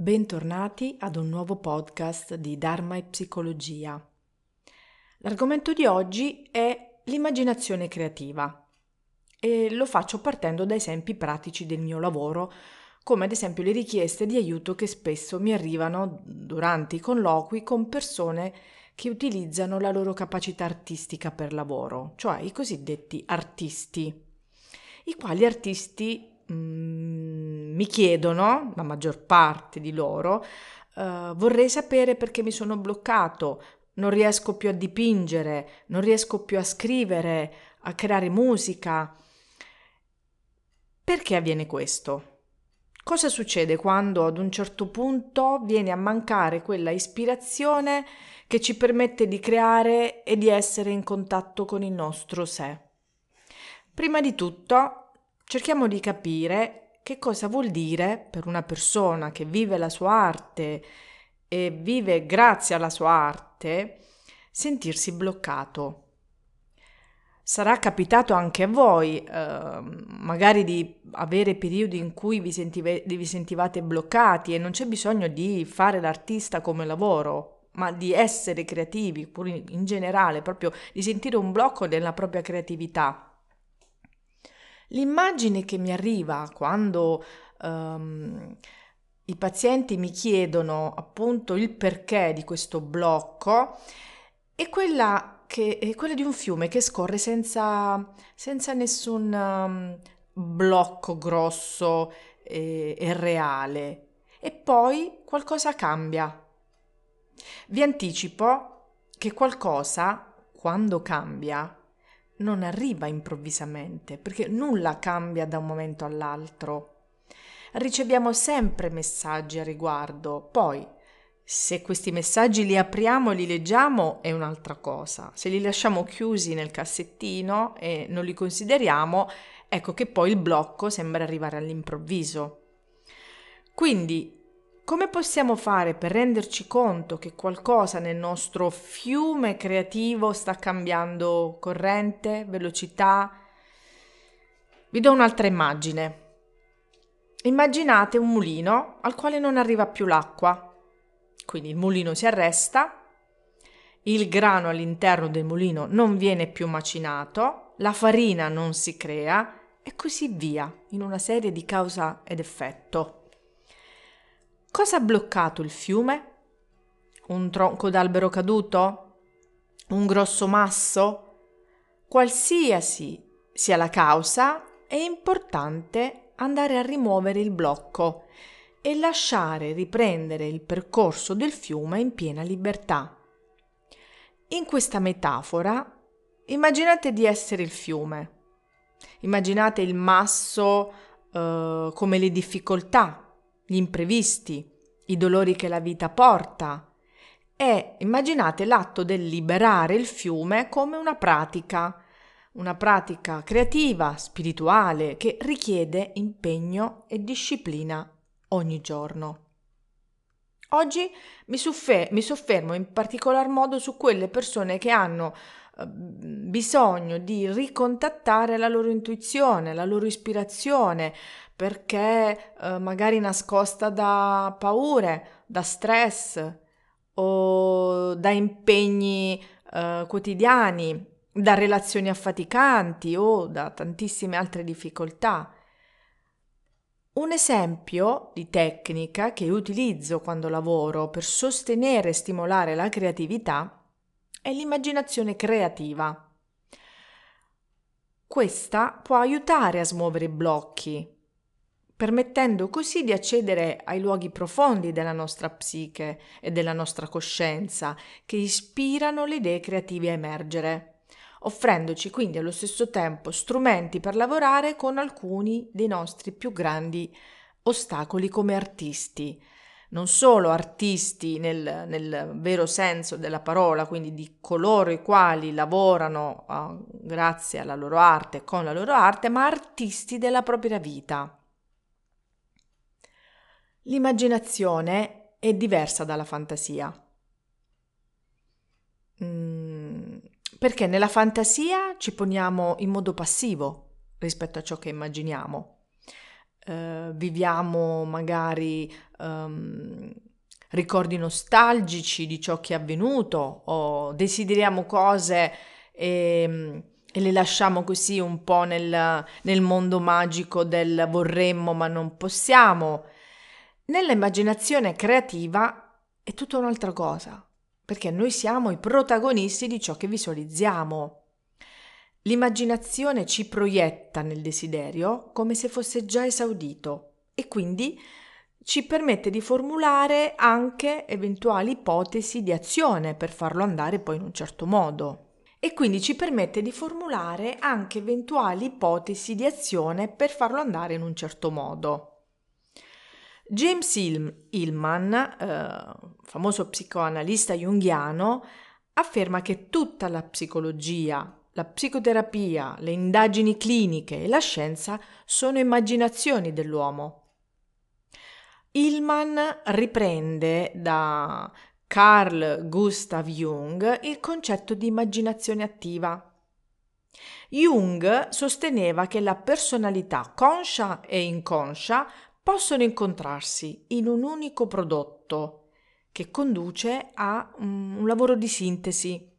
Bentornati ad un nuovo podcast di Dharma e Psicologia. L'argomento di oggi è l'immaginazione creativa e lo faccio partendo da esempi pratici del mio lavoro, come ad esempio le richieste di aiuto che spesso mi arrivano durante i colloqui con persone che utilizzano la loro capacità artistica per lavoro, cioè i cosiddetti artisti, i quali artisti Mm, mi chiedono, la maggior parte di loro, uh, vorrei sapere perché mi sono bloccato, non riesco più a dipingere, non riesco più a scrivere, a creare musica. Perché avviene questo? Cosa succede quando ad un certo punto viene a mancare quella ispirazione che ci permette di creare e di essere in contatto con il nostro sé? Prima di tutto cerchiamo di capire che cosa vuol dire per una persona che vive la sua arte e vive grazie alla sua arte sentirsi bloccato. Sarà capitato anche a voi, eh, magari di avere periodi in cui vi, sentive, vi sentivate bloccati e non c'è bisogno di fare l'artista come lavoro, ma di essere creativi, pure in generale, proprio di sentire un blocco della propria creatività. L'immagine che mi arriva quando um, i pazienti mi chiedono appunto il perché di questo blocco è quella, che, è quella di un fiume che scorre senza, senza nessun um, blocco grosso e, e reale e poi qualcosa cambia. Vi anticipo che qualcosa, quando cambia, non arriva improvvisamente, perché nulla cambia da un momento all'altro. Riceviamo sempre messaggi a riguardo, poi se questi messaggi li apriamo e li leggiamo è un'altra cosa, se li lasciamo chiusi nel cassettino e non li consideriamo, ecco che poi il blocco sembra arrivare all'improvviso. Quindi come possiamo fare per renderci conto che qualcosa nel nostro fiume creativo sta cambiando corrente, velocità? Vi do un'altra immagine. Immaginate un mulino al quale non arriva più l'acqua. Quindi il mulino si arresta, il grano all'interno del mulino non viene più macinato, la farina non si crea e così via, in una serie di causa ed effetto. Cosa ha bloccato il fiume? Un tronco d'albero caduto? Un grosso masso? Qualsiasi sia la causa, è importante andare a rimuovere il blocco e lasciare riprendere il percorso del fiume in piena libertà. In questa metafora, immaginate di essere il fiume. Immaginate il masso eh, come le difficoltà gli imprevisti, i dolori che la vita porta e immaginate l'atto del liberare il fiume come una pratica, una pratica creativa, spirituale, che richiede impegno e disciplina ogni giorno. Oggi mi, soffer- mi soffermo in particolar modo su quelle persone che hanno eh, bisogno di ricontattare la loro intuizione, la loro ispirazione, perché eh, magari nascosta da paure, da stress o da impegni eh, quotidiani, da relazioni affaticanti o da tantissime altre difficoltà. Un esempio di tecnica che utilizzo quando lavoro per sostenere e stimolare la creatività è l'immaginazione creativa. Questa può aiutare a smuovere i blocchi, permettendo così di accedere ai luoghi profondi della nostra psiche e della nostra coscienza che ispirano le idee creative a emergere, offrendoci quindi allo stesso tempo strumenti per lavorare con alcuni dei nostri più grandi ostacoli come artisti. Non solo artisti nel, nel vero senso della parola, quindi di coloro i quali lavorano uh, grazie alla loro arte con la loro arte, ma artisti della propria vita L'immaginazione è diversa dalla fantasia. Mm, perché nella fantasia ci poniamo in modo passivo rispetto a ciò che immaginiamo. eh, viviamo magari um, ricordi nostalgici di ciò che è avvenuto o desideriamo cose e, e le lasciamo così un po' nel, nel mondo magico del vorremmo ma non possiamo. Nell'immaginazione creativa è tutta un'altra cosa, perché noi siamo i protagonisti di ciò che visualizziamo. L'immaginazione ci proietta nel desiderio come se fosse già esaudito e quindi ci permette di formulare anche eventuali ipotesi di azione per farlo andare poi in un certo modo. E quindi ci permette di formulare anche eventuali ipotesi di azione per farlo andare in un certo modo. James Hillman, eh, famoso psicoanalista junghiano, afferma che tutta la psicologia la psicoterapia, le indagini cliniche e la scienza sono immaginazioni dell'uomo. Hillman riprende da Carl Gustav Jung il concetto di immaginazione attiva. Jung sosteneva che la personalità conscia e inconscia possono incontrarsi in un unico prodotto che conduce a un lavoro di sintesi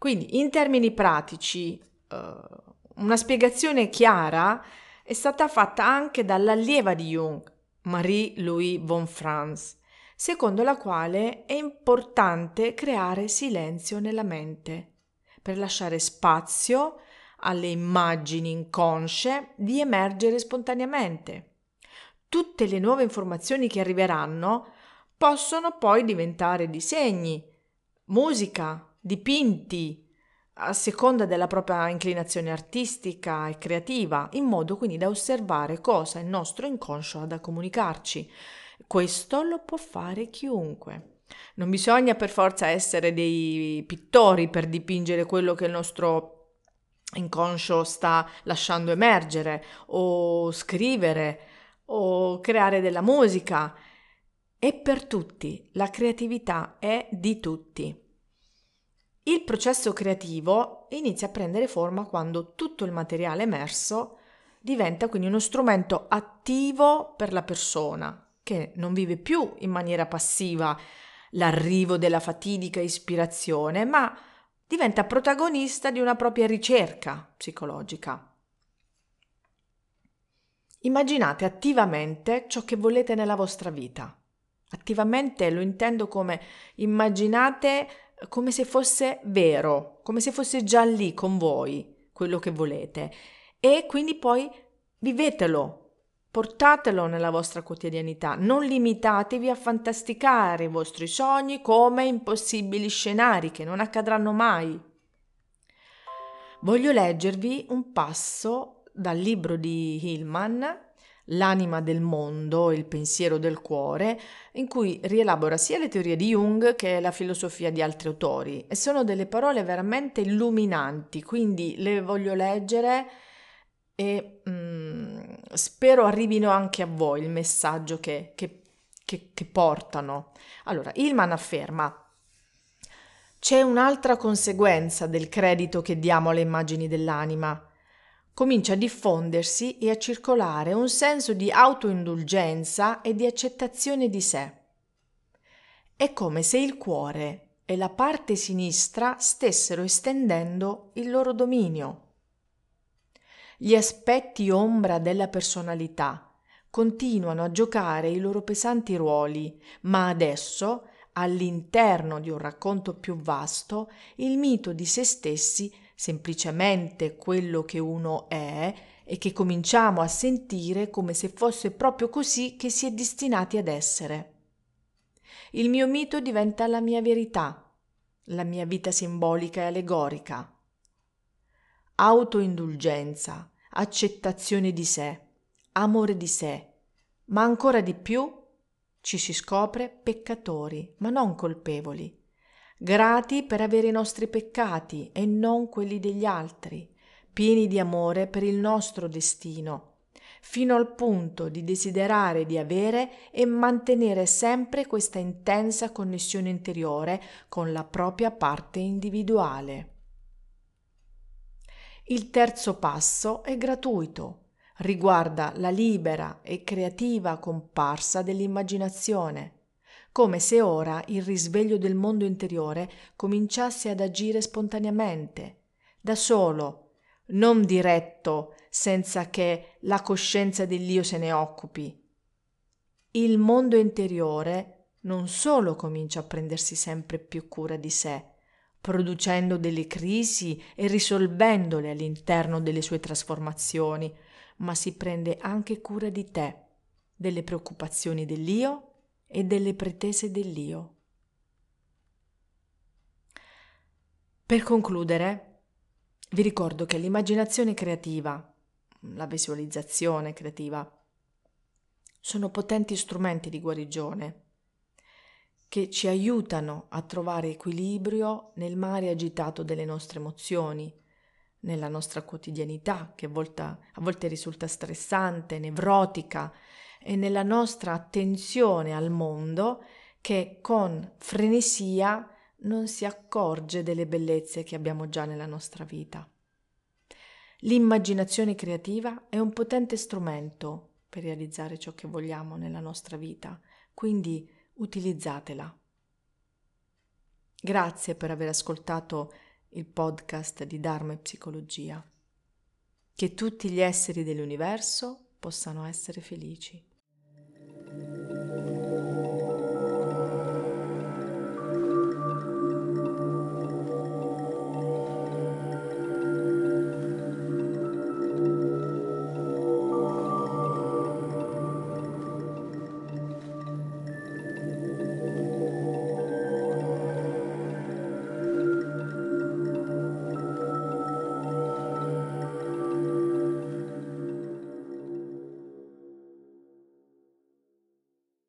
quindi, in termini pratici, uh, una spiegazione chiara è stata fatta anche dall'allieva di Jung, Marie-Louise von Franz, secondo la quale è importante creare silenzio nella mente per lasciare spazio alle immagini inconsce di emergere spontaneamente. Tutte le nuove informazioni che arriveranno possono poi diventare disegni, musica, dipinti a seconda della propria inclinazione artistica e creativa, in modo quindi da osservare cosa il nostro inconscio ha da comunicarci. Questo lo può fare chiunque. Non bisogna per forza essere dei pittori per dipingere quello che il nostro inconscio sta lasciando emergere, o scrivere, o creare della musica. È per tutti, la creatività è di tutti. Il processo creativo inizia a prendere forma quando tutto il materiale emerso diventa quindi uno strumento attivo per la persona, che non vive più in maniera passiva l'arrivo della fatidica ispirazione, ma diventa protagonista di una propria ricerca psicologica. Immaginate attivamente ciò che volete nella vostra vita. Attivamente lo intendo come immaginate come se fosse vero, come se fosse già lì con voi quello che volete e quindi poi vivetelo, portatelo nella vostra quotidianità, non limitatevi a fantasticare i vostri sogni come impossibili scenari che non accadranno mai. Voglio leggervi un passo dal libro di Hillman L'anima del mondo, il pensiero del cuore, in cui rielabora sia le teorie di Jung che la filosofia di altri autori e sono delle parole veramente illuminanti, quindi le voglio leggere e mm, spero arrivino anche a voi il messaggio che, che, che, che portano. Allora, Hillman afferma c'è un'altra conseguenza del credito che diamo alle immagini dell'anima comincia a diffondersi e a circolare un senso di autoindulgenza e di accettazione di sé. È come se il cuore e la parte sinistra stessero estendendo il loro dominio. Gli aspetti ombra della personalità continuano a giocare i loro pesanti ruoli, ma adesso, all'interno di un racconto più vasto, il mito di se stessi semplicemente quello che uno è e che cominciamo a sentire come se fosse proprio così che si è destinati ad essere. Il mio mito diventa la mia verità, la mia vita simbolica e allegorica. Autoindulgenza, accettazione di sé, amore di sé, ma ancora di più ci si scopre peccatori, ma non colpevoli grati per avere i nostri peccati e non quelli degli altri, pieni di amore per il nostro destino, fino al punto di desiderare di avere e mantenere sempre questa intensa connessione interiore con la propria parte individuale. Il terzo passo è gratuito. riguarda la libera e creativa comparsa dell'immaginazione, come se ora il risveglio del mondo interiore cominciasse ad agire spontaneamente, da solo, non diretto senza che la coscienza dell'io se ne occupi. Il mondo interiore non solo comincia a prendersi sempre più cura di sé, producendo delle crisi e risolvendole all'interno delle sue trasformazioni, ma si prende anche cura di te, delle preoccupazioni dell'io e delle pretese dell'io. Per concludere, vi ricordo che l'immaginazione creativa, la visualizzazione creativa, sono potenti strumenti di guarigione che ci aiutano a trovare equilibrio nel mare agitato delle nostre emozioni, nella nostra quotidianità che a volte, risulta stressante, nevrotica e nella nostra attenzione al mondo che con frenesia non si accorge delle bellezze che abbiamo già nella nostra vita. L'immaginazione creativa è un potente strumento per realizzare ciò che vogliamo nella nostra vita, quindi utilizzatela. Grazie per aver ascoltato il podcast di Dharma e Psicologia. Che tutti gli esseri dell'universo possano essere felici.